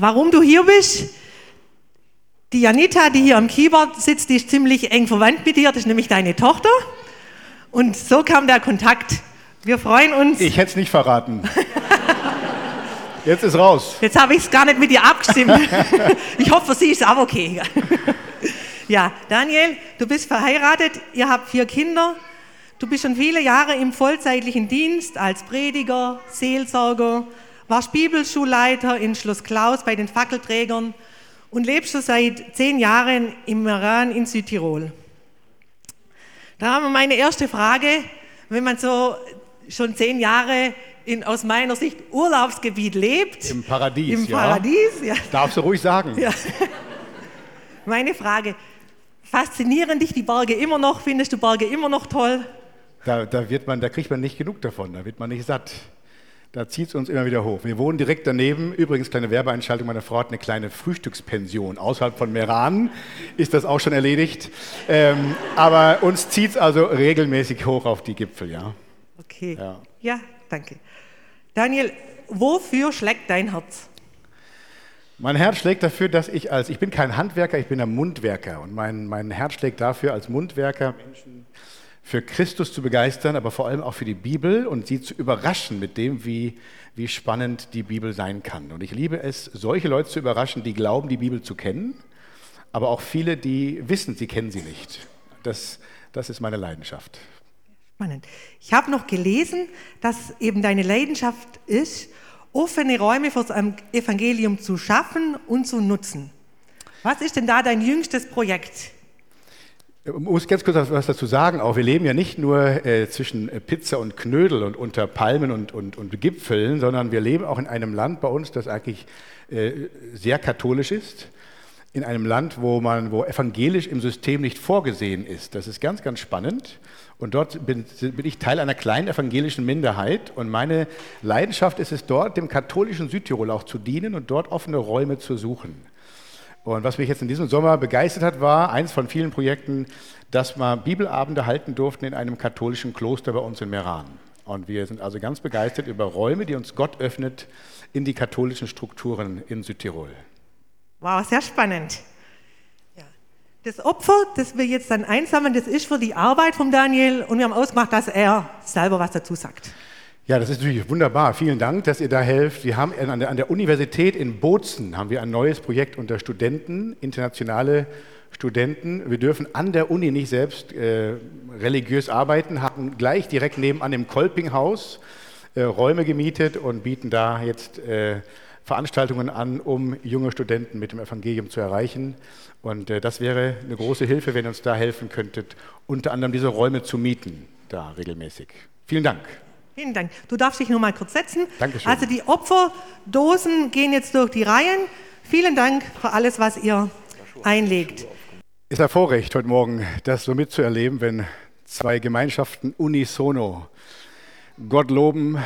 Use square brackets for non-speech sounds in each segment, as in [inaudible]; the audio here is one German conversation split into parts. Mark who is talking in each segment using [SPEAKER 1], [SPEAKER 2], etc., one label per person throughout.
[SPEAKER 1] warum du hier bist. Die Janita, die hier am Keyboard sitzt, die ist ziemlich eng verwandt mit dir, das ist nämlich deine Tochter. Und so kam der Kontakt. Wir freuen uns.
[SPEAKER 2] Ich hätte es nicht verraten. Jetzt ist raus.
[SPEAKER 1] Jetzt habe ich es gar nicht mit dir abgestimmt. ich hoffe, für sie ist es auch okay. ja, Daniel, du bist verheiratet, ihr habt vier Kinder. Du bist schon viele Jahre im vollzeitlichen Dienst als Prediger, Seelsorger, warst Bibelschulleiter in Schloss Klaus bei den Fackelträgern und lebst schon seit zehn Jahren im Meran in Südtirol. Da haben wir meine erste Frage, wenn man so schon zehn Jahre in, aus meiner Sicht Urlaubsgebiet lebt.
[SPEAKER 2] Im Paradies,
[SPEAKER 1] Im Paradies, ja.
[SPEAKER 2] Darfst du ruhig sagen. Ja.
[SPEAKER 1] Meine Frage, faszinieren dich die Berge immer noch? Findest du Berge immer noch toll?
[SPEAKER 2] Da, da, wird man, da kriegt man nicht genug davon, da wird man nicht satt. Da zieht es uns immer wieder hoch. Wir wohnen direkt daneben. Übrigens, kleine Werbeeinschaltung, meine Frau hat eine kleine Frühstückspension. Außerhalb von Meran ist das auch schon erledigt. Ähm, aber uns zieht es also regelmäßig hoch auf die Gipfel, ja.
[SPEAKER 1] Okay. Ja. ja, danke. Daniel, wofür schlägt dein Herz?
[SPEAKER 2] Mein Herz schlägt dafür, dass ich als, ich bin kein Handwerker, ich bin ein Mundwerker. Und mein, mein Herz schlägt dafür, als Mundwerker Menschen für Christus zu begeistern, aber vor allem auch für die Bibel und sie zu überraschen mit dem, wie, wie spannend die Bibel sein kann. Und ich liebe es, solche Leute zu überraschen, die glauben, die Bibel zu kennen, aber auch viele, die wissen, sie kennen sie nicht. Das, das ist meine Leidenschaft.
[SPEAKER 1] Spannend. Ich habe noch gelesen, dass eben deine Leidenschaft ist, offene Räume fürs Evangelium zu schaffen und zu nutzen. Was ist denn da dein jüngstes Projekt?
[SPEAKER 2] Ich muss ganz kurz was dazu sagen. Auch wir leben ja nicht nur äh, zwischen Pizza und Knödel und unter Palmen und, und, und Gipfeln, sondern wir leben auch in einem Land bei uns, das eigentlich äh, sehr katholisch ist. In einem Land, wo man, wo evangelisch im System nicht vorgesehen ist. Das ist ganz, ganz spannend. Und dort bin, bin ich Teil einer kleinen evangelischen Minderheit. Und meine Leidenschaft ist es dort, dem katholischen Südtirol auch zu dienen und dort offene Räume zu suchen. Und was mich jetzt in diesem Sommer begeistert hat, war eins von vielen Projekten, dass wir Bibelabende halten durften in einem katholischen Kloster bei uns in Meran. Und wir sind also ganz begeistert über Räume, die uns Gott öffnet in die katholischen Strukturen in Südtirol.
[SPEAKER 1] Wow, sehr spannend. Ja. Das Opfer, das wir jetzt dann einsammeln, das ist für die Arbeit von Daniel und wir haben ausgemacht, dass er selber was dazu sagt.
[SPEAKER 2] Ja, das ist natürlich wunderbar. Vielen Dank, dass ihr da helft. Wir haben an der, Universität in Bozen haben wir ein neues Projekt unter Studenten, internationale Studenten. Wir dürfen an der Uni nicht selbst äh, religiös arbeiten, haben gleich direkt nebenan im Kolpinghaus äh, Räume gemietet und bieten da jetzt äh, Veranstaltungen an, um junge Studenten mit dem Evangelium zu erreichen. Und äh, das wäre eine große Hilfe, wenn ihr uns da helfen könntet, unter anderem diese Räume zu mieten, da regelmäßig. Vielen Dank.
[SPEAKER 1] Vielen Dank. Du darfst dich noch mal kurz setzen.
[SPEAKER 2] Dankeschön.
[SPEAKER 1] Also die Opferdosen gehen jetzt durch die Reihen. Vielen Dank für alles, was ihr einlegt.
[SPEAKER 2] Ist ein Vorrecht heute Morgen, das so mitzuerleben, wenn zwei Gemeinschaften unisono Gott loben,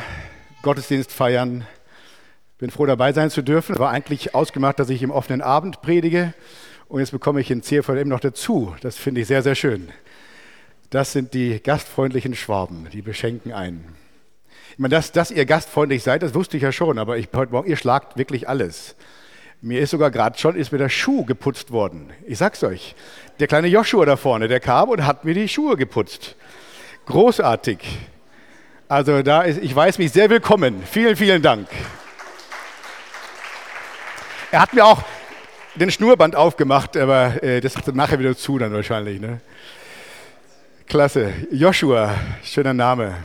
[SPEAKER 2] Gottesdienst feiern. Bin froh dabei sein zu dürfen. War eigentlich ausgemacht, dass ich im offenen Abend predige und jetzt bekomme ich in CFLM noch dazu. Das finde ich sehr, sehr schön. Das sind die gastfreundlichen Schwaben, die beschenken einen. Ich meine, dass, dass ihr gastfreundlich seid, das wusste ich ja schon, aber ich, heute Morgen, ihr schlagt wirklich alles. Mir ist sogar gerade schon, ist mir der Schuh geputzt worden. Ich sag's euch. Der kleine Joshua da vorne, der kam und hat mir die Schuhe geputzt. Großartig. Also da ist, ich weiß mich sehr willkommen. Vielen, vielen Dank. Er hat mir auch den Schnurrband aufgemacht, aber äh, das macht nachher wieder zu dann wahrscheinlich. Ne? Klasse. Joshua, schöner Name.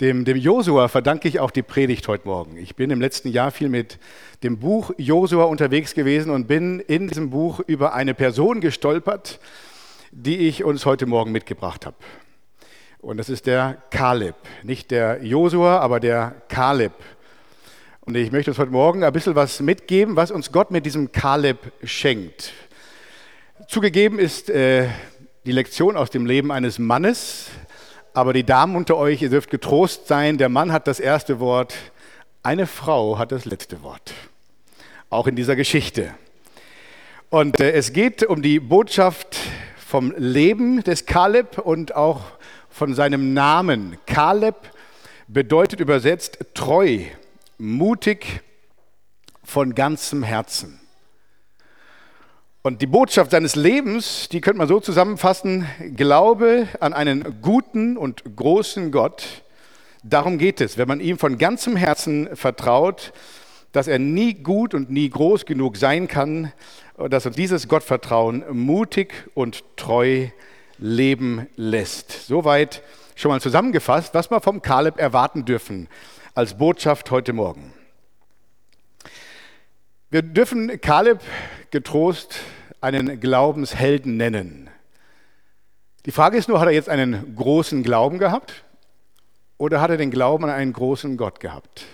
[SPEAKER 2] Dem, dem Josua verdanke ich auch die Predigt heute Morgen. Ich bin im letzten Jahr viel mit dem Buch Josua unterwegs gewesen und bin in diesem Buch über eine Person gestolpert, die ich uns heute Morgen mitgebracht habe. Und das ist der Kaleb. Nicht der Josua, aber der Kaleb. Und ich möchte uns heute Morgen ein bisschen was mitgeben, was uns Gott mit diesem Kaleb schenkt. Zugegeben ist äh, die Lektion aus dem Leben eines Mannes, aber die Damen unter euch, ihr dürft getrost sein, der Mann hat das erste Wort, eine Frau hat das letzte Wort. Auch in dieser Geschichte. Und äh, es geht um die Botschaft vom Leben des Kaleb und auch von seinem Namen. Kaleb bedeutet übersetzt treu, mutig, von ganzem Herzen. Und die Botschaft seines Lebens, die könnte man so zusammenfassen, Glaube an einen guten und großen Gott. Darum geht es, wenn man ihm von ganzem Herzen vertraut, dass er nie gut und nie groß genug sein kann, dass er dieses Gottvertrauen mutig und treu leben lässt. Soweit schon mal zusammengefasst, was wir vom Kaleb erwarten dürfen als Botschaft heute Morgen. Wir dürfen Kaleb getrost einen Glaubenshelden nennen. Die Frage ist nur, hat er jetzt einen großen Glauben gehabt oder hat er den Glauben an einen großen Gott gehabt?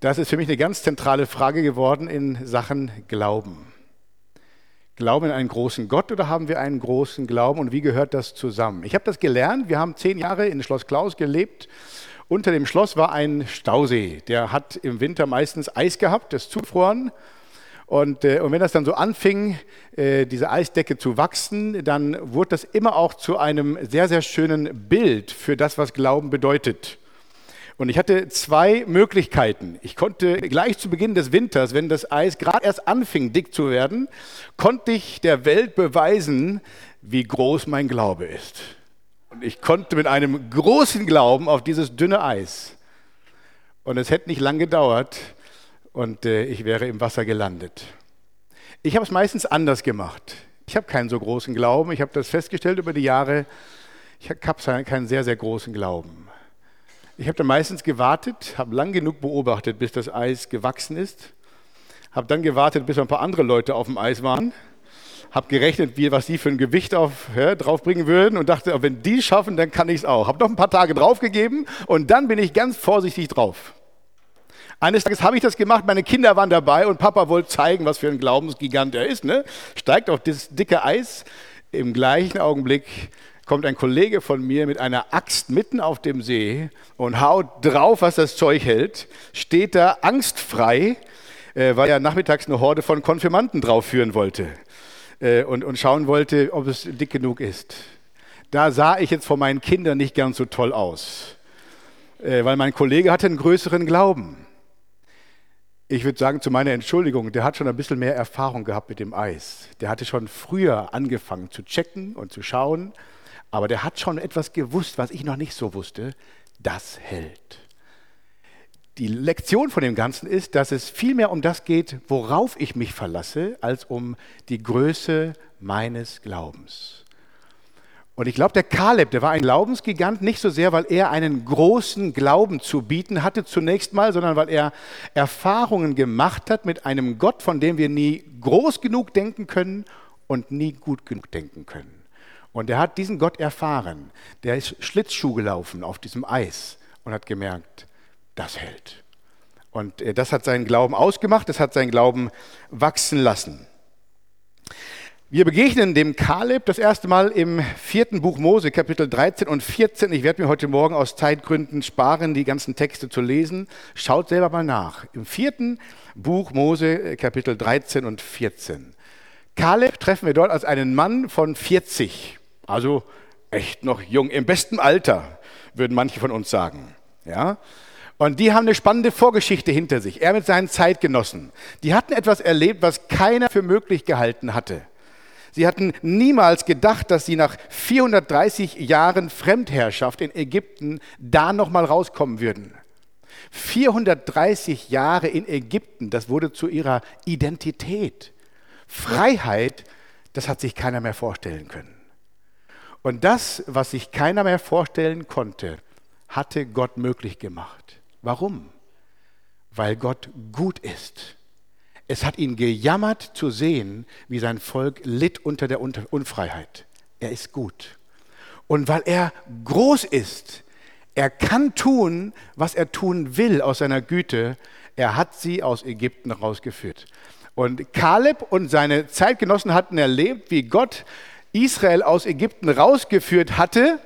[SPEAKER 2] Das ist für mich eine ganz zentrale Frage geworden in Sachen Glauben. Glauben in einen großen Gott oder haben wir einen großen Glauben und wie gehört das zusammen? Ich habe das gelernt. Wir haben zehn Jahre in Schloss Klaus gelebt unter dem Schloss war ein Stausee. Der hat im Winter meistens Eis gehabt, das zufroren. Und, äh, und wenn das dann so anfing, äh, diese Eisdecke zu wachsen, dann wurde das immer auch zu einem sehr, sehr schönen Bild für das, was Glauben bedeutet. Und ich hatte zwei Möglichkeiten. Ich konnte gleich zu Beginn des Winters, wenn das Eis gerade erst anfing, dick zu werden, konnte ich der Welt beweisen, wie groß mein Glaube ist. Und ich konnte mit einem großen Glauben auf dieses dünne Eis. Und es hätte nicht lang gedauert und äh, ich wäre im Wasser gelandet. Ich habe es meistens anders gemacht. Ich habe keinen so großen Glauben. Ich habe das festgestellt über die Jahre. Ich habe keinen sehr, sehr großen Glauben. Ich habe dann meistens gewartet, habe lang genug beobachtet, bis das Eis gewachsen ist. Habe dann gewartet, bis ein paar andere Leute auf dem Eis waren habe gerechnet, wie, was die für ein Gewicht auf, ja, draufbringen würden und dachte, wenn die schaffen, dann kann ich es auch. Habe noch ein paar Tage draufgegeben und dann bin ich ganz vorsichtig drauf. Eines Tages habe ich das gemacht, meine Kinder waren dabei und Papa wollte zeigen, was für ein Glaubensgigant er ist. Ne? Steigt auf das dicke Eis. Im gleichen Augenblick kommt ein Kollege von mir mit einer Axt mitten auf dem See und haut drauf, was das Zeug hält, steht da angstfrei, äh, weil er nachmittags eine Horde von Konfirmanden draufführen wollte äh, und, und schauen wollte, ob es dick genug ist. Da sah ich jetzt vor meinen Kindern nicht ganz so toll aus, äh, weil mein Kollege hatte einen größeren Glauben. Ich würde sagen, zu meiner Entschuldigung, der hat schon ein bisschen mehr Erfahrung gehabt mit dem Eis. Der hatte schon früher angefangen zu checken und zu schauen, aber der hat schon etwas gewusst, was ich noch nicht so wusste. Das hält die Lektion von dem Ganzen ist, dass es vielmehr um das geht, worauf ich mich verlasse, als um die Größe meines Glaubens. Und ich glaube, der Kaleb, der war ein Glaubensgigant, nicht so sehr, weil er einen großen Glauben zu bieten hatte zunächst mal, sondern weil er Erfahrungen gemacht hat mit einem Gott, von dem wir nie groß genug denken können und nie gut genug denken können. Und er hat diesen Gott erfahren. Der ist Schlitzschuh gelaufen auf diesem Eis und hat gemerkt, das hält. Und äh, das hat seinen Glauben ausgemacht, das hat seinen Glauben wachsen lassen. Wir begegnen dem Kaleb das erste Mal im vierten Buch Mose, Kapitel 13 und 14. Ich werde mir heute Morgen aus Zeitgründen sparen, die ganzen Texte zu lesen. Schaut selber mal nach. Im vierten Buch Mose, äh, Kapitel 13 und 14. Kaleb treffen wir dort als einen Mann von 40, also echt noch jung, im besten Alter, würden manche von uns sagen. Ja? Und die haben eine spannende Vorgeschichte hinter sich. Er mit seinen Zeitgenossen. Die hatten etwas erlebt, was keiner für möglich gehalten hatte. Sie hatten niemals gedacht, dass sie nach 430 Jahren Fremdherrschaft in Ägypten da nochmal rauskommen würden. 430 Jahre in Ägypten, das wurde zu ihrer Identität. Freiheit, das hat sich keiner mehr vorstellen können. Und das, was sich keiner mehr vorstellen konnte, hatte Gott möglich gemacht. Warum? Weil Gott gut ist. Es hat ihn gejammert zu sehen, wie sein Volk litt unter der Unfreiheit. Er ist gut. Und weil er groß ist, er kann tun, was er tun will aus seiner Güte. Er hat sie aus Ägypten rausgeführt. Und Kaleb und seine Zeitgenossen hatten erlebt, wie Gott Israel aus Ägypten rausgeführt hatte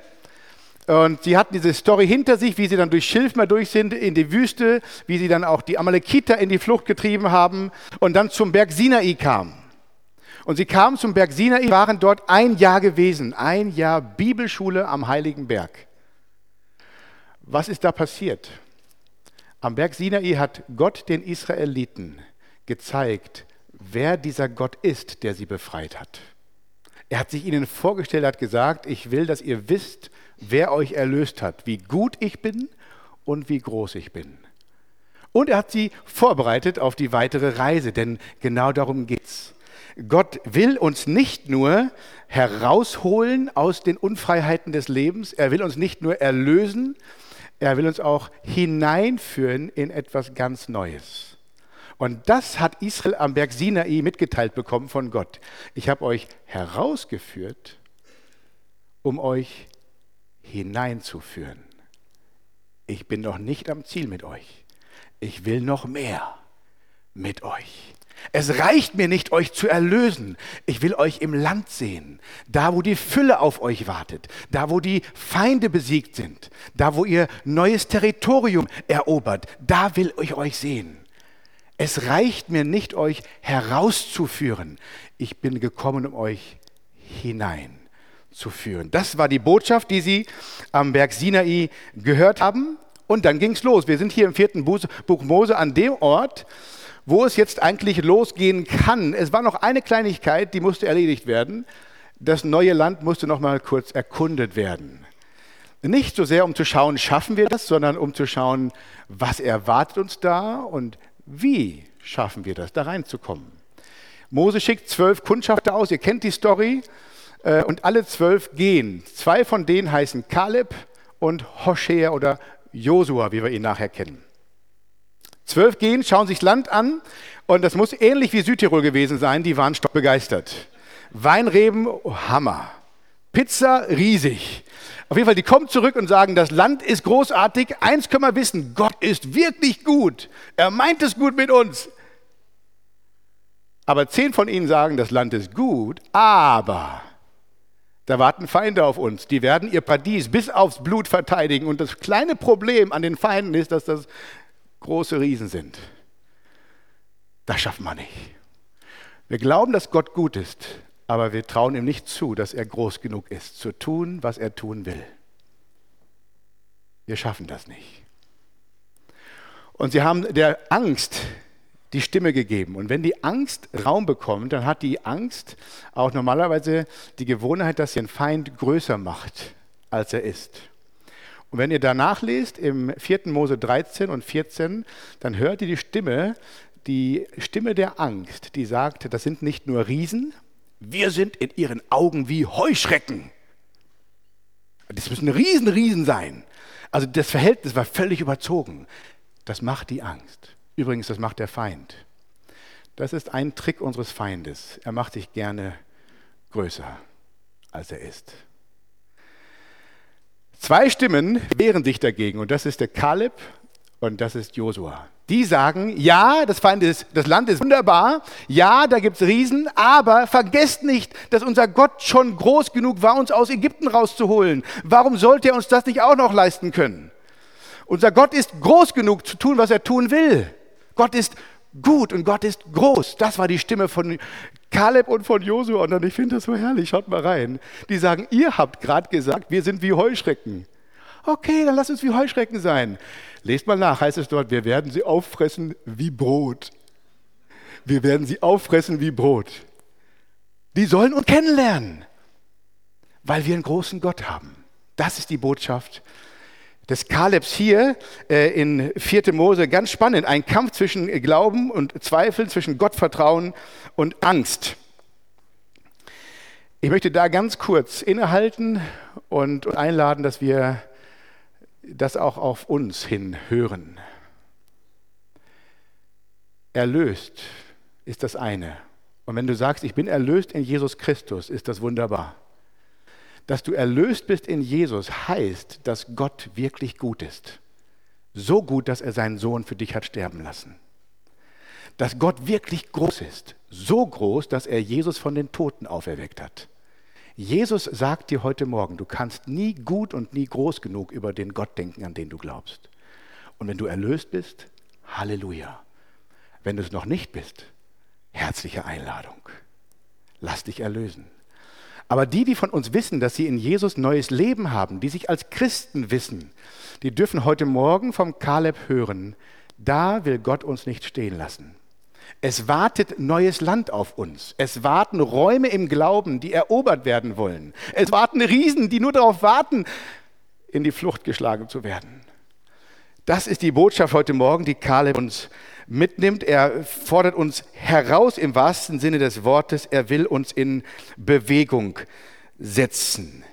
[SPEAKER 2] und sie hatten diese Story hinter sich, wie sie dann durch Schilfmeer durch sind in die Wüste, wie sie dann auch die Amalekiter in die Flucht getrieben haben und dann zum Berg Sinai kamen. Und sie kamen zum Berg Sinai, waren dort ein Jahr gewesen, ein Jahr Bibelschule am Heiligen Berg. Was ist da passiert? Am Berg Sinai hat Gott den Israeliten gezeigt, wer dieser Gott ist, der sie befreit hat. Er hat sich ihnen vorgestellt, hat gesagt, ich will, dass ihr wisst, wer euch erlöst hat, wie gut ich bin und wie groß ich bin. Und er hat sie vorbereitet auf die weitere Reise, denn genau darum geht's. Gott will uns nicht nur herausholen aus den Unfreiheiten des Lebens, er will uns nicht nur erlösen, er will uns auch hineinführen in etwas ganz Neues. Und das hat Israel am Berg Sinai mitgeteilt bekommen von Gott. Ich habe euch herausgeführt, um euch hineinzuführen. Ich bin noch nicht am Ziel mit euch. Ich will noch mehr mit euch. Es reicht mir nicht, euch zu erlösen. Ich will euch im Land sehen, da wo die Fülle auf euch wartet, da wo die Feinde besiegt sind, da wo ihr neues Territorium erobert, da will ich euch sehen. Es reicht mir nicht, euch herauszuführen. Ich bin gekommen, um euch hineinzuführen. Das war die Botschaft, die sie am Berg Sinai gehört haben. Und dann ging es los. Wir sind hier im vierten Buch Mose an dem Ort, wo es jetzt eigentlich losgehen kann. Es war noch eine Kleinigkeit, die musste erledigt werden. Das neue Land musste noch mal kurz erkundet werden. Nicht so sehr, um zu schauen, schaffen wir das, sondern um zu schauen, was erwartet uns da und wie schaffen wir das, da reinzukommen. Mose schickt zwölf Kundschafter aus, ihr kennt die Story, äh, und alle zwölf gehen. Zwei von denen heißen Kaleb und Hoshea oder Josua, wie wir ihn nachher kennen. Zwölf gehen, schauen sich das Land an und das muss ähnlich wie Südtirol gewesen sein, die waren begeistert. Weinreben, oh, Hammer. Pizza, riesig. Auf jeden Fall, die kommen zurück und sagen, das Land ist großartig. Eins können wir wissen, Gott ist wirklich gut. Er meint es gut mit uns. Aber zehn von ihnen sagen, das Land ist gut, aber da warten Feinde auf uns. Die werden ihr Paradies bis aufs Blut verteidigen. Und das kleine Problem an den Feinden ist, dass das große Riesen sind. Das schaffen wir nicht. Wir glauben, dass Gott gut ist, aber wir trauen ihm nicht zu, dass er groß genug ist, zu tun, was er tun will. Wir schaffen das nicht. Und sie haben der Angst die Stimme gegeben. Und wenn die Angst Raum bekommt, dann hat die Angst auch normalerweise die Gewohnheit, dass sie einen Feind größer macht, als er ist. Und wenn ihr danach lest im 4. Mose 13 und 14, dann hört ihr die Stimme, die Stimme der Angst, die sagt, das sind nicht nur Riesen, wir sind in ihren Augen wie Heuschrecken. Das müssen Riesen, Riesen sein. Also das Verhältnis war völlig überzogen. Das macht die Angst. Übrigens, das macht der Feind. Das ist ein Trick unseres Feindes. Er macht sich gerne größer, als er ist. Zwei Stimmen wehren sich dagegen und das ist der Kaleb und das ist Josua. Die sagen, ja, das, Feind ist, das Land ist wunderbar, ja, da gibt es Riesen, aber vergesst nicht, dass unser Gott schon groß genug war, uns aus Ägypten rauszuholen. Warum sollte er uns das nicht auch noch leisten können? Unser Gott ist groß genug zu tun, was er tun will. Gott ist gut und Gott ist groß. Das war die Stimme von Kaleb und von Josua. Und ich finde das so herrlich, schaut mal rein. Die sagen, ihr habt gerade gesagt, wir sind wie Heuschrecken. Okay, dann lass uns wie Heuschrecken sein. Lest mal nach, heißt es dort, wir werden sie auffressen wie Brot. Wir werden sie auffressen wie Brot. Die sollen uns kennenlernen, weil wir einen großen Gott haben. Das ist die Botschaft des Kalebs hier äh, in 4. Mose ganz spannend. Ein Kampf zwischen Glauben und Zweifel, zwischen Gottvertrauen und Angst. Ich möchte da ganz kurz innehalten und, und einladen, dass wir das auch auf uns hin hören. Erlöst ist das eine. Und wenn du sagst, ich bin erlöst in Jesus Christus, ist das wunderbar. Dass du erlöst bist in Jesus heißt, dass Gott wirklich gut ist. So gut, dass er seinen Sohn für dich hat sterben lassen. Dass Gott wirklich groß ist. So groß, dass er Jesus von den Toten auferweckt hat. Jesus sagt dir heute Morgen, du kannst nie gut und nie groß genug über den Gott denken, an den du glaubst. Und wenn du erlöst bist, Halleluja. Wenn du es noch nicht bist, herzliche Einladung. Lass dich erlösen. Aber die, die von uns wissen, dass sie in Jesus neues Leben haben, die sich als Christen wissen, die dürfen heute Morgen vom Kaleb hören, da will Gott uns nicht stehen lassen. Es wartet neues Land auf uns. Es warten Räume im Glauben, die erobert werden wollen. Es warten Riesen, die nur darauf warten, in die Flucht geschlagen zu werden. Das ist die Botschaft heute Morgen, die Kaleb uns mitnimmt. Er fordert uns heraus im wahrsten Sinne des Wortes. Er will uns in Bewegung setzen.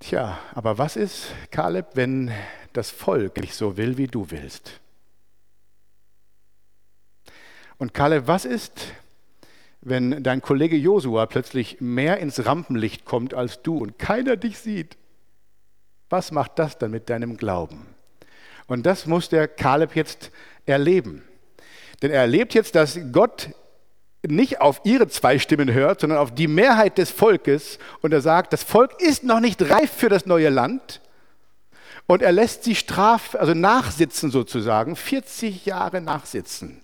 [SPEAKER 2] Tja, aber was ist, Kaleb, wenn das Volk nicht so will, wie du willst? Und Kaleb, was ist, wenn dein Kollege Josua plötzlich mehr ins Rampenlicht kommt als du und keiner dich sieht? Was macht das dann mit deinem Glauben? Und das muss der Kaleb jetzt erleben. Denn er erlebt jetzt, dass Gott nicht auf ihre zwei Stimmen hört, sondern auf die Mehrheit des Volkes. Und er sagt, das Volk ist noch nicht reif für das neue Land. Und er lässt sie straf, also nachsitzen sozusagen, 40 Jahre nachsitzen.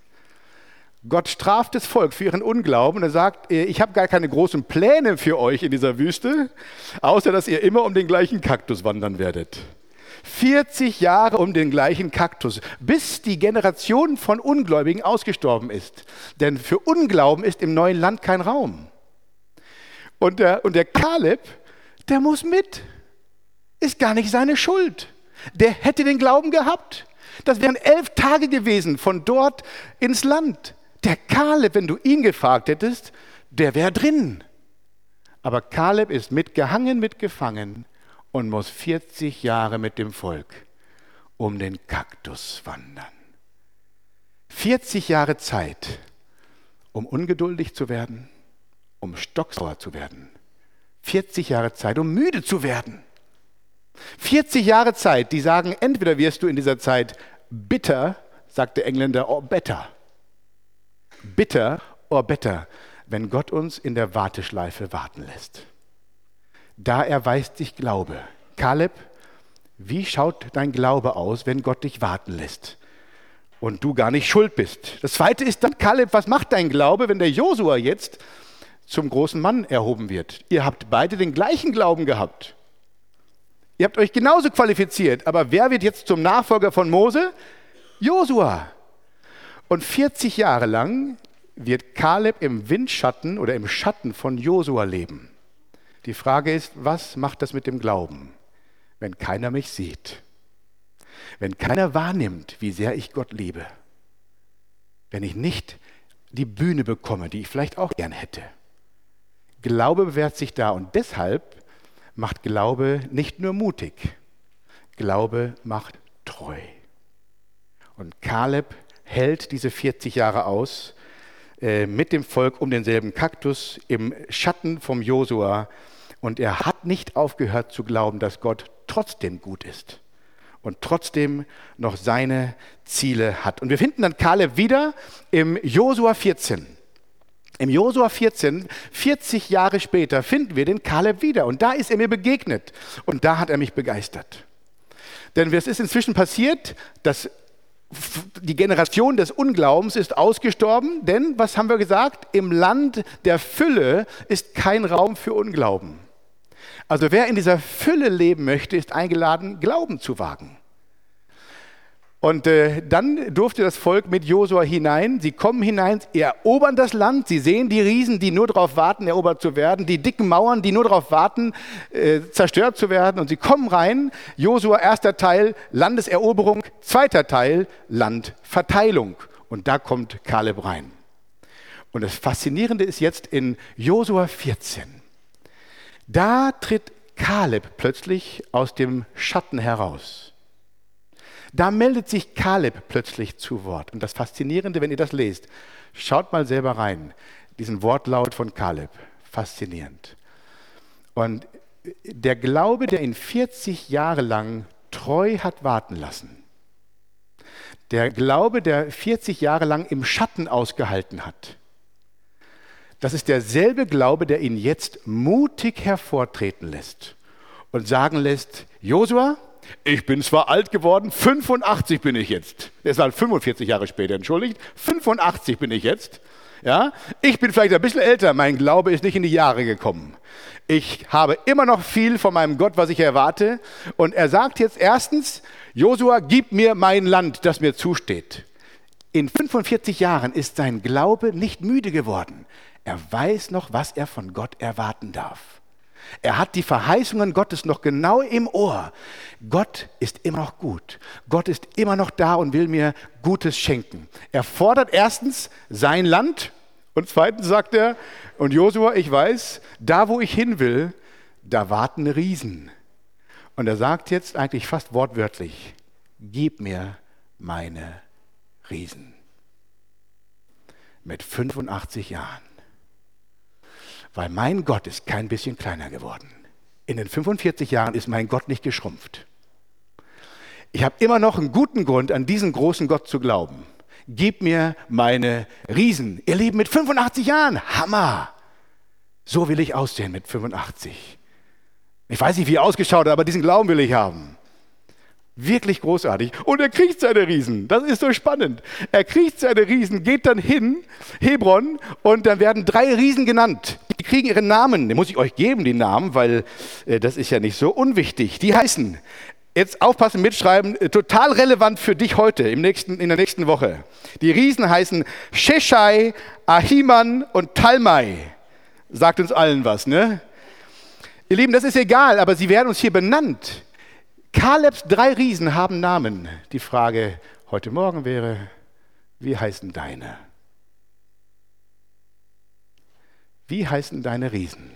[SPEAKER 2] Gott straft das Volk für ihren Unglauben und er sagt, ich habe gar keine großen Pläne für euch in dieser Wüste, außer dass ihr immer um den gleichen Kaktus wandern werdet. 40 Jahre um den gleichen Kaktus, bis die Generation von Ungläubigen ausgestorben ist. Denn für Unglauben ist im neuen Land kein Raum. Und der, und der Kaleb, der muss mit. Ist gar nicht seine Schuld. Der hätte den Glauben gehabt. Das wären elf Tage gewesen von dort ins Land. Der Kaleb, wenn du ihn gefragt hättest, der wäre drin. Aber Kaleb ist mitgehangen, mitgefangen und muss 40 Jahre mit dem Volk um den Kaktus wandern. 40 Jahre Zeit, um ungeduldig zu werden, um stocksauer zu werden. 40 Jahre Zeit, um müde zu werden. 40 Jahre Zeit, die sagen, entweder wirst du in dieser Zeit bitter, sagt der Engländer, or better. Bitter or better, wenn Gott uns in der Warteschleife warten lässt. Da erweist sich Glaube. Kaleb, wie schaut dein Glaube aus, wenn Gott dich warten lässt und du gar nicht schuld bist? Das zweite ist dann, Kaleb, was macht dein Glaube, wenn der Josua jetzt zum großen Mann erhoben wird? Ihr habt beide den gleichen Glauben gehabt. Ihr habt euch genauso qualifiziert, aber wer wird jetzt zum Nachfolger von Mose? Josua. Und 40 Jahre lang wird Kaleb im Windschatten oder im Schatten von Josua leben. Die Frage ist, was macht das mit dem Glauben, wenn keiner mich sieht? Wenn keiner wahrnimmt, wie sehr ich Gott liebe? Wenn ich nicht die Bühne bekomme, die ich vielleicht auch gern hätte? Glaube bewährt sich da und deshalb macht Glaube nicht nur mutig, Glaube macht treu. Und Kaleb hält diese 40 Jahre aus äh, mit dem Volk um denselben Kaktus im Schatten vom Josua und er hat nicht aufgehört zu glauben, dass Gott trotzdem gut ist und trotzdem noch seine Ziele hat. Und wir finden dann Kaleb wieder im Josua 14. Im Josua 14, 40 Jahre später, finden wir den Kaleb wieder. Und da ist er mir begegnet. Und da hat er mich begeistert. Denn es ist inzwischen passiert, dass die Generation des Unglaubens ist ausgestorben, denn, was haben wir gesagt, im Land der Fülle ist kein Raum für Unglauben. Also wer in dieser Fülle leben möchte, ist eingeladen, Glauben zu wagen. Und äh, dann durfte das Volk mit Josua hinein. Sie kommen hinein, erobern das Land. Sie sehen die Riesen, die nur darauf warten, erobert zu werden. Die dicken Mauern, die nur darauf warten, äh, zerstört zu werden. Und sie kommen rein. Josua, erster Teil, Landeseroberung. Zweiter Teil, Landverteilung. Und da kommt Kaleb rein. Und das Faszinierende ist jetzt in Josua 14. Da tritt Kaleb plötzlich aus dem Schatten heraus. Da meldet sich Kaleb plötzlich zu Wort. Und das Faszinierende, wenn ihr das lest, schaut mal selber rein, diesen Wortlaut von Kaleb. Faszinierend. Und der Glaube, der ihn 40 Jahre lang treu hat warten lassen, der Glaube, der 40 Jahre lang im Schatten ausgehalten hat, das ist derselbe Glaube, der ihn jetzt mutig hervortreten lässt und sagen lässt, Josua, ich bin zwar alt geworden, 85 bin ich jetzt. Das war 45 Jahre später, entschuldigt. 85 bin ich jetzt. Ja? Ich bin vielleicht ein bisschen älter, mein Glaube ist nicht in die Jahre gekommen. Ich habe immer noch viel von meinem Gott, was ich erwarte. Und er sagt jetzt erstens, Josua, gib mir mein Land, das mir zusteht. In 45 Jahren ist sein Glaube nicht müde geworden. Er weiß noch, was er von Gott erwarten darf. Er hat die Verheißungen Gottes noch genau im Ohr. Gott ist immer noch gut. Gott ist immer noch da und will mir Gutes schenken. Er fordert erstens sein Land und zweitens sagt er, und Josua, ich weiß, da wo ich hin will, da warten Riesen. Und er sagt jetzt eigentlich fast wortwörtlich, gib mir meine Riesen. Mit 85 Jahren weil mein Gott ist kein bisschen kleiner geworden. In den 45 Jahren ist mein Gott nicht geschrumpft. Ich habe immer noch einen guten Grund, an diesen großen Gott zu glauben. Gib mir meine Riesen. Ihr Lieben, mit 85 Jahren, Hammer. So will ich aussehen mit 85. Ich weiß nicht, wie er ausgeschaut hat, aber diesen Glauben will ich haben. Wirklich großartig. Und er kriegt seine Riesen. Das ist so spannend. Er kriegt seine Riesen, geht dann hin, Hebron, und dann werden drei Riesen genannt. Die kriegen ihren Namen. Den muss ich euch geben, die Namen, weil äh, das ist ja nicht so unwichtig. Die heißen, jetzt aufpassen, mitschreiben, äh, total relevant für dich heute, im nächsten, in der nächsten Woche. Die Riesen heißen Sheshai, Ahiman und Talmai. Sagt uns allen was, ne? Ihr Lieben, das ist egal, aber sie werden uns hier benannt. Kalebs drei Riesen haben Namen. Die Frage heute Morgen wäre, wie heißen deine? Wie heißen deine Riesen?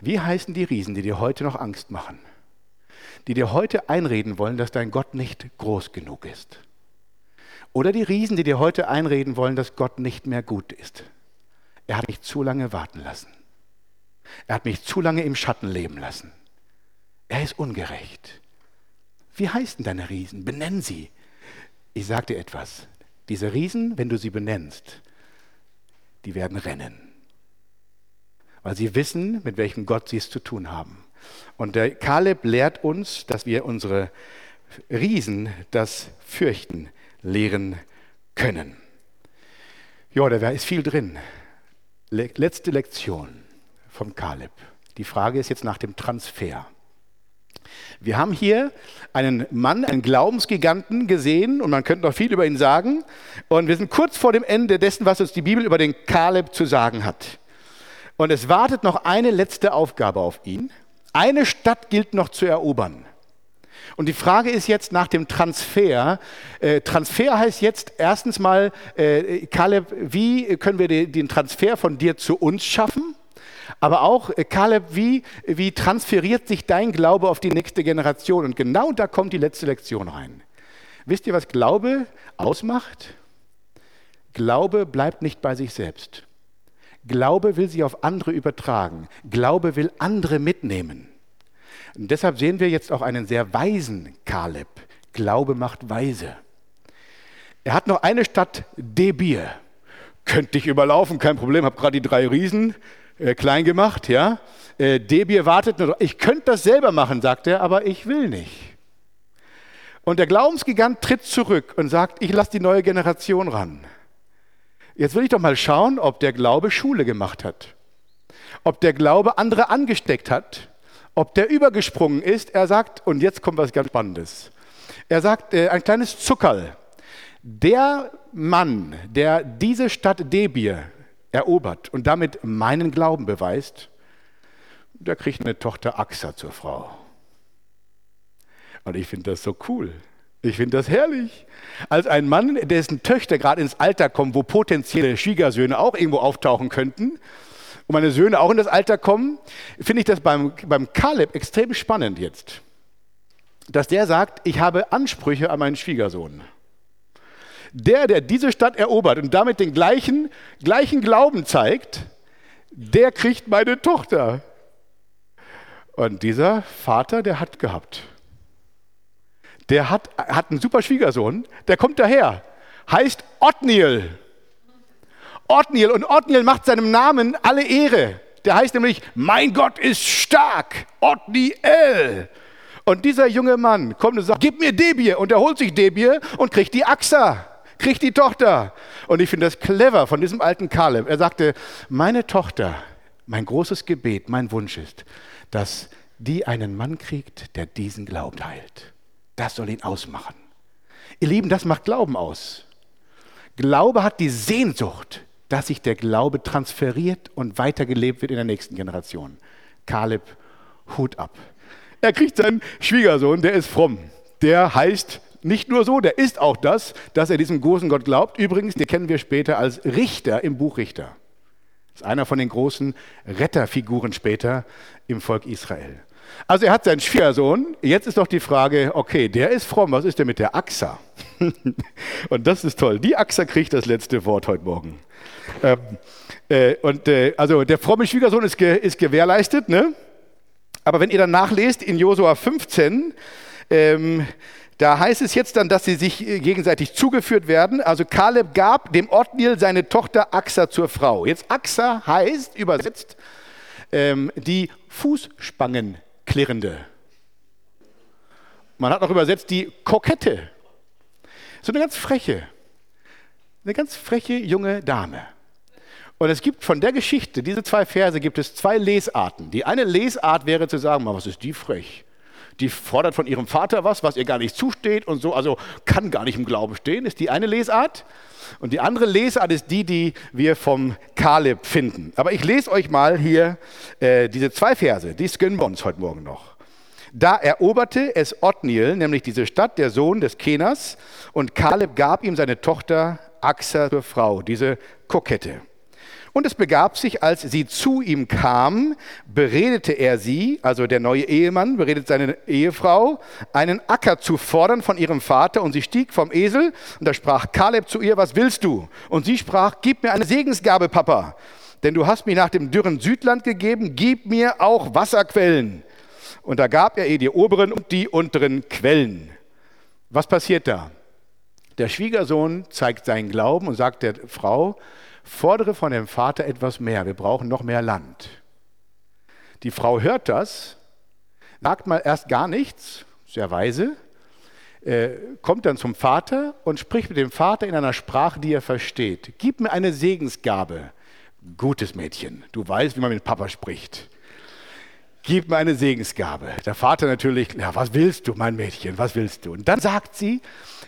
[SPEAKER 2] Wie heißen die Riesen, die dir heute noch Angst machen? Die dir heute einreden wollen, dass dein Gott nicht groß genug ist? Oder die Riesen, die dir heute einreden wollen, dass Gott nicht mehr gut ist? Er hat mich zu lange warten lassen. Er hat mich zu lange im Schatten leben lassen. Er ist ungerecht. Wie heißen deine Riesen? Benenn sie. Ich sage dir etwas. Diese Riesen, wenn du sie benennst, die werden rennen. Weil sie wissen, mit welchem Gott sie es zu tun haben. Und der Kaleb lehrt uns, dass wir unsere Riesen das Fürchten lehren können. Ja, da ist viel drin. Letzte Lektion vom Kaleb. Die Frage ist jetzt nach dem Transfer. Wir haben hier einen Mann, einen Glaubensgiganten gesehen und man könnte noch viel über ihn sagen. Und wir sind kurz vor dem Ende dessen, was uns die Bibel über den Kaleb zu sagen hat. Und es wartet noch eine letzte Aufgabe auf ihn. Eine Stadt gilt noch zu erobern. Und die Frage ist jetzt nach dem Transfer. Äh, Transfer heißt jetzt erstens mal, äh, Kaleb, wie können wir den Transfer von dir zu uns schaffen? Aber auch, äh, Kaleb, wie, wie transferiert sich dein Glaube auf die nächste Generation? Und genau da kommt die letzte Lektion rein. Wisst ihr, was Glaube ausmacht? Glaube bleibt nicht bei sich selbst. Glaube will sich auf andere übertragen. Glaube will andere mitnehmen. Und deshalb sehen wir jetzt auch einen sehr weisen Kaleb. Glaube macht weise. Er hat noch eine Stadt, Debir. Könnte ich überlaufen, kein Problem, habe gerade die drei Riesen äh, klein gemacht, ja. Äh, Debir wartet nur, ich könnte das selber machen, sagt er, aber ich will nicht. Und der Glaubensgigant tritt zurück und sagt, ich lasse die neue Generation ran. Jetzt will ich doch mal schauen, ob der Glaube Schule gemacht hat, ob der Glaube andere angesteckt hat, ob der übergesprungen ist. Er sagt, und jetzt kommt was ganz Spannendes. Er sagt, äh, ein kleines Zuckerl. Der Mann, der diese Stadt Debir erobert und damit meinen Glauben beweist, der kriegt eine Tochter Axa zur Frau. Und ich finde das so cool. Ich finde das herrlich. Als ein Mann, dessen Töchter gerade ins Alter kommen, wo potenzielle Schwiegersöhne auch irgendwo auftauchen könnten, und meine Söhne auch in das Alter kommen, finde ich das beim, beim Kaleb extrem spannend jetzt. Dass der sagt, ich habe Ansprüche an meinen Schwiegersohn. Der, der diese Stadt erobert und damit den gleichen, gleichen Glauben zeigt, der kriegt meine Tochter. Und dieser Vater, der hat gehabt. Der hat, hat einen super Schwiegersohn, der kommt daher, heißt Othniel. Othniel und Othniel macht seinem Namen alle Ehre. Der heißt nämlich, mein Gott ist stark, Othniel. Und dieser junge Mann kommt und sagt, gib mir Debir. Und er holt sich Debir und kriegt die Axa kriegt die Tochter. Und ich finde das clever von diesem alten Kaleb. Er sagte, meine Tochter, mein großes Gebet, mein Wunsch ist, dass die einen Mann kriegt, der diesen Glauben teilt. Das soll ihn ausmachen. Ihr Lieben, das macht Glauben aus. Glaube hat die Sehnsucht, dass sich der Glaube transferiert und weitergelebt wird in der nächsten Generation. Kaleb, Hut ab. Er kriegt seinen Schwiegersohn, der ist fromm. Der heißt nicht nur so, der ist auch das, dass er diesem großen Gott glaubt. Übrigens, den kennen wir später als Richter im Buch Richter. Das ist einer von den großen Retterfiguren später im Volk Israel. Also er hat seinen Schwiegersohn. Jetzt ist doch die Frage, okay, der ist fromm, was ist denn mit der Axa? [laughs] und das ist toll. Die Axa kriegt das letzte Wort heute Morgen. Ähm, äh, und äh, also der fromme Schwiegersohn ist, ge, ist gewährleistet, ne? Aber wenn ihr dann nachlest in Josua 15, ähm, da heißt es jetzt dann, dass sie sich äh, gegenseitig zugeführt werden. Also Kaleb gab dem Otniel seine Tochter Axa zur Frau. Jetzt Axa heißt übersetzt ähm, die Fußspangenklirrende. Man hat auch übersetzt die Kokette. So eine ganz freche, eine ganz freche junge Dame. Und es gibt von der Geschichte, diese zwei Verse, gibt es zwei Lesarten. Die eine Lesart wäre zu sagen, was ist die frech? Die fordert von ihrem Vater was, was ihr gar nicht zusteht und so, also kann gar nicht im Glauben stehen, ist die eine Lesart. Und die andere Lesart ist die, die wir vom Kaleb finden. Aber ich lese euch mal hier äh, diese zwei Verse, die uns heute Morgen noch. Da eroberte es Othniel, nämlich diese Stadt, der Sohn des Kenas, und Kaleb gab ihm seine Tochter Axa zur Frau, diese Kokette. Und es begab sich, als sie zu ihm kam, beredete er sie, also der neue Ehemann beredet seine Ehefrau, einen Acker zu fordern von ihrem Vater. Und sie stieg vom Esel und da sprach Kaleb zu ihr, was willst du? Und sie sprach, gib mir eine Segensgabe, Papa, denn du hast mich nach dem dürren Südland gegeben, gib mir auch Wasserquellen. Und da gab er ihr die oberen und die unteren Quellen. Was passiert da? Der Schwiegersohn zeigt seinen Glauben und sagt der Frau, fordere von dem Vater etwas mehr, wir brauchen noch mehr Land. Die Frau hört das, sagt mal erst gar nichts, sehr weise, äh, kommt dann zum Vater und spricht mit dem Vater in einer Sprache, die er versteht. Gib mir eine Segensgabe. Gutes Mädchen, du weißt, wie man mit Papa spricht. Gib mir eine Segensgabe. Der Vater natürlich, ja, was willst du, mein Mädchen, was willst du? Und dann sagt sie,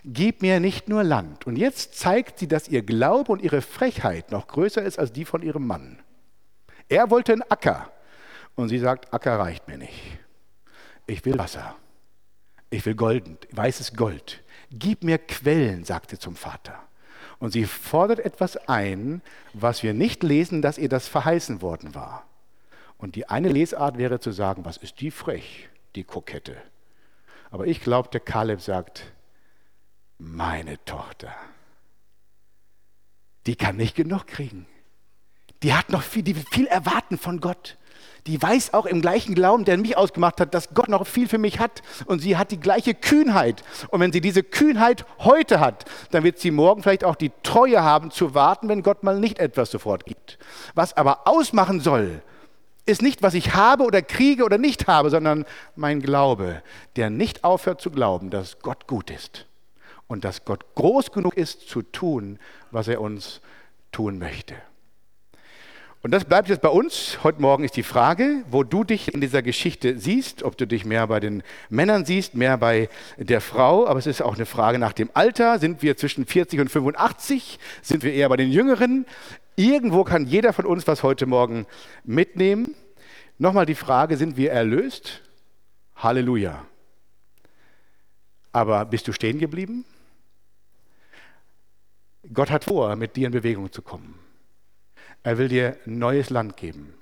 [SPEAKER 2] gib mir nicht nur Land. Und jetzt zeigt sie, dass ihr Glaube und ihre Frechheit noch größer ist als die von ihrem Mann. Er wollte einen Acker. Und sie sagt, Acker reicht mir nicht. Ich will Wasser. Ich will golden, weißes Gold. Gib mir Quellen, sagt sie zum Vater. Und sie fordert etwas ein, was wir nicht lesen, dass ihr das verheißen worden war. Und die eine Lesart wäre zu sagen, was ist die frech, die Kokette. Aber ich glaube, der Kaleb sagt, meine Tochter, die kann nicht genug kriegen. Die hat noch viel, die will viel erwarten von Gott. Die weiß auch im gleichen Glauben, der mich ausgemacht hat, dass Gott noch viel für mich hat. Und sie hat die gleiche Kühnheit. Und wenn sie diese Kühnheit heute hat, dann wird sie morgen vielleicht auch die Treue haben zu warten, wenn Gott mal nicht etwas sofort gibt. Was aber ausmachen soll, ist nicht, was ich habe oder kriege oder nicht habe, sondern mein Glaube, der nicht aufhört zu glauben, dass Gott gut ist und dass Gott groß genug ist zu tun, was er uns tun möchte. Und das bleibt jetzt bei uns. Heute Morgen ist die Frage, wo du dich in dieser Geschichte siehst, ob du dich mehr bei den Männern siehst, mehr bei der Frau. Aber es ist auch eine Frage nach dem Alter. Sind wir zwischen 40 und 85? Sind wir eher bei den Jüngeren? Irgendwo kann jeder von uns was heute Morgen mitnehmen. Nochmal die Frage, sind wir erlöst? Halleluja. Aber bist du stehen geblieben? Gott hat vor, mit dir in Bewegung zu kommen. Er will dir ein neues Land geben.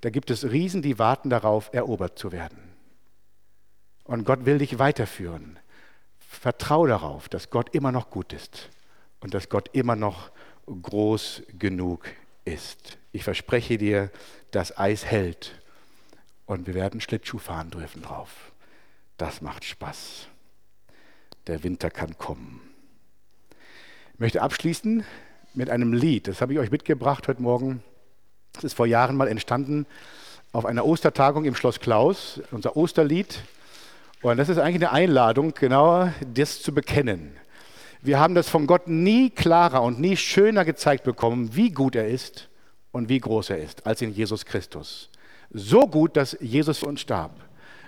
[SPEAKER 2] Da gibt es Riesen, die warten darauf, erobert zu werden. Und Gott will dich weiterführen. Vertrau darauf, dass Gott immer noch gut ist und dass Gott immer noch groß genug ist. Ich verspreche dir, das Eis hält und wir werden Schlittschuh fahren dürfen drauf. Das macht Spaß. Der Winter kann kommen. Ich möchte abschließen mit einem Lied. Das habe ich euch mitgebracht heute Morgen. Das ist vor Jahren mal entstanden auf einer Ostertagung im Schloss Klaus, unser Osterlied. Und das ist eigentlich eine Einladung, genauer das zu bekennen. Wir haben das von Gott nie klarer und nie schöner gezeigt bekommen, wie gut er ist und wie groß er ist, als in Jesus Christus. So gut, dass Jesus für uns starb.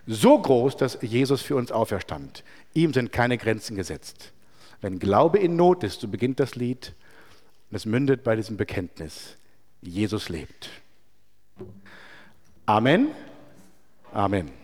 [SPEAKER 2] So groß, dass Jesus für uns auferstand. Ihm sind keine Grenzen gesetzt. Wenn Glaube in Not ist, so beginnt das Lied und es mündet bei diesem Bekenntnis. Jesus lebt. Amen. Amen.